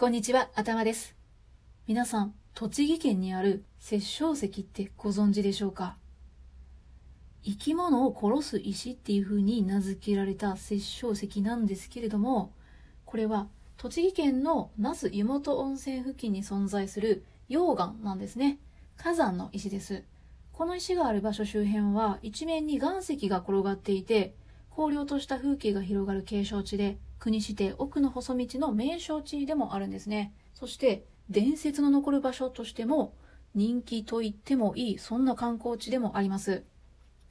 こんにちは、頭です。皆さん、栃木県にある殺生石ってご存知でしょうか？生き物を殺す石っていう風に名付けられた殺生石なんですけれども、これは栃木県の那須湯本温泉付近に存在する溶岩なんですね。火山の石です。この石がある場所周辺は一面に岩石が転がっていて、荒涼とした風景が広がる景勝地で、国指定奥の細道の名勝地でもあるんですね。そして、伝説の残る場所としても人気と言ってもいい、そんな観光地でもあります。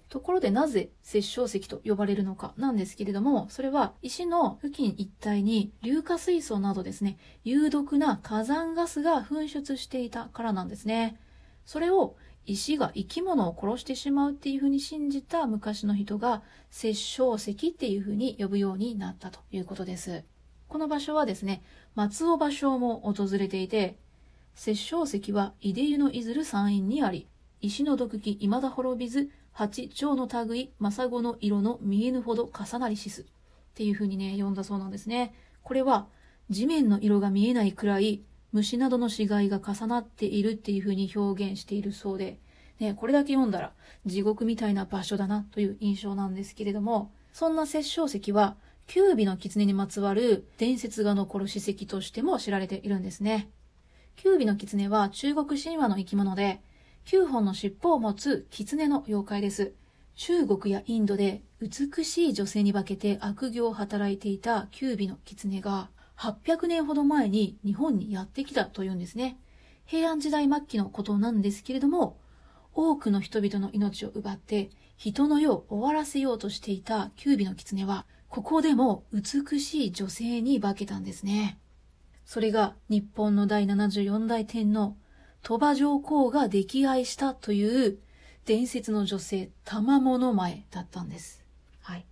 ところでなぜ殺生石と呼ばれるのかなんですけれども、それは石の付近一帯に硫化水素などですね、有毒な火山ガスが噴出していたからなんですね。それを石が生き物を殺してしまうっていうふうに信じた昔の人が殺生石っていうふうに呼ぶようになったということです。この場所はですね、松尾芭蕉も訪れていて、殺生石は井出湯のいずる山陰にあり、石の毒気未だ滅びず、八蝶の類、正子の色の見えぬほど重なりしす。っていうふうにね、読んだそうなんですね。これは、地面の色が見えないくらい、虫などの死骸が重なっているっていうふうに表現しているそうで、ね、これだけ読んだら地獄みたいな場所だなという印象なんですけれども、そんな殺生石は、キュービの狐にまつわる伝説が残る史跡としても知られているんですね。キュービの狐は中国神話の生き物で、9本の尻尾を持つ狐の妖怪です。中国やインドで美しい女性に化けて悪行を働いていたキュービの狐が800年ほど前に日本にやってきたというんですね。平安時代末期のことなんですけれども、多くの人々の命を奪って人の世を終わらせようとしていたキュービの狐は、ここでも美しい女性に化けたんですね。それが日本の第74代天皇、鳥羽上皇が溺愛したという伝説の女性、玉物前だったんです。はい。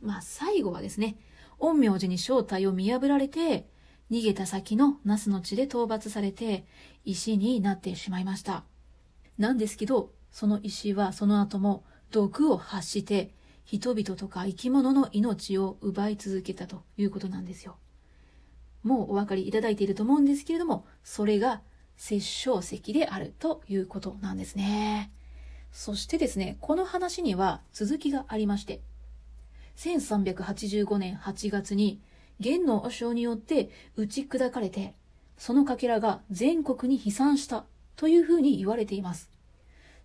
まあ最後はですね、陰陽師に正体を見破られて、逃げた先の那須の地で討伐されて、石になってしまいました。なんですけど、その石はその後も毒を発して、人々とか生き物の命を奪い続けたということなんですよ。もうお分かりいただいていると思うんですけれども、それが殺生石であるということなんですね。そしてですね、この話には続きがありまして、1385年8月に元の和尚によって打ち砕かれて、そのかけらが全国に飛散したというふうに言われています。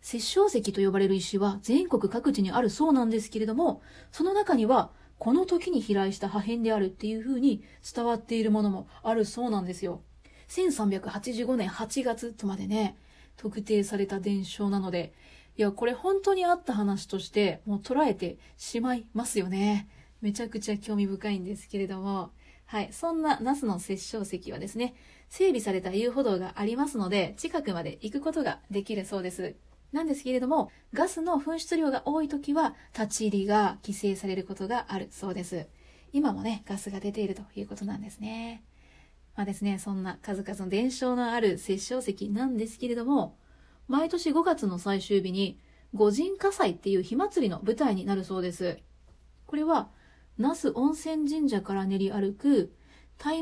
殺生石と呼ばれる石は全国各地にあるそうなんですけれども、その中にはこの時に飛来した破片であるっていうふうに伝わっているものもあるそうなんですよ。1385年8月とまでね、特定された伝承なので、いや、これ本当にあった話としてもう捉えてしまいますよね。めちゃくちゃ興味深いんですけれども、はい、そんなナスの殺生石はですね、整備された遊歩道がありますので、近くまで行くことができるそうです。なんですけれども、ガスの噴出量が多い時は、立ち入りが規制されることがあるそうです。今もね、ガスが出ているということなんですね。まあですね、そんな数々の伝承のある殺生石なんですけれども、毎年5月の最終日に、五神火祭っていう火祭りの舞台になるそうです。これは、那須温泉神社から練り歩く、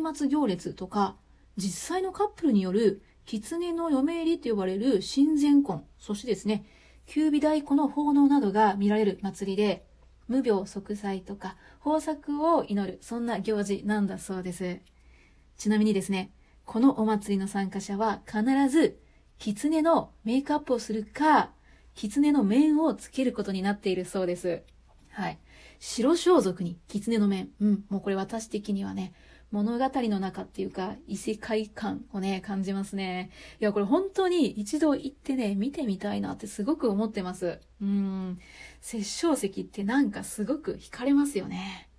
松明行列とか、実際のカップルによる狐の嫁入りと呼ばれる神前婚、そしてですね、九尾太鼓の奉納などが見られる祭りで、無病息災とか豊作を祈る、そんな行事なんだそうです。ちなみにですね、このお祭りの参加者は必ず、狐のメイクアップをするか、狐の面をつけることになっているそうです。はい。白装束に狐の面。うん、もうこれ私的にはね、物語の中っていうか、異世界観をね、感じますね。いや、これ本当に一度行ってね、見てみたいなってすごく思ってます。うん。殺生石ってなんかすごく惹かれますよね。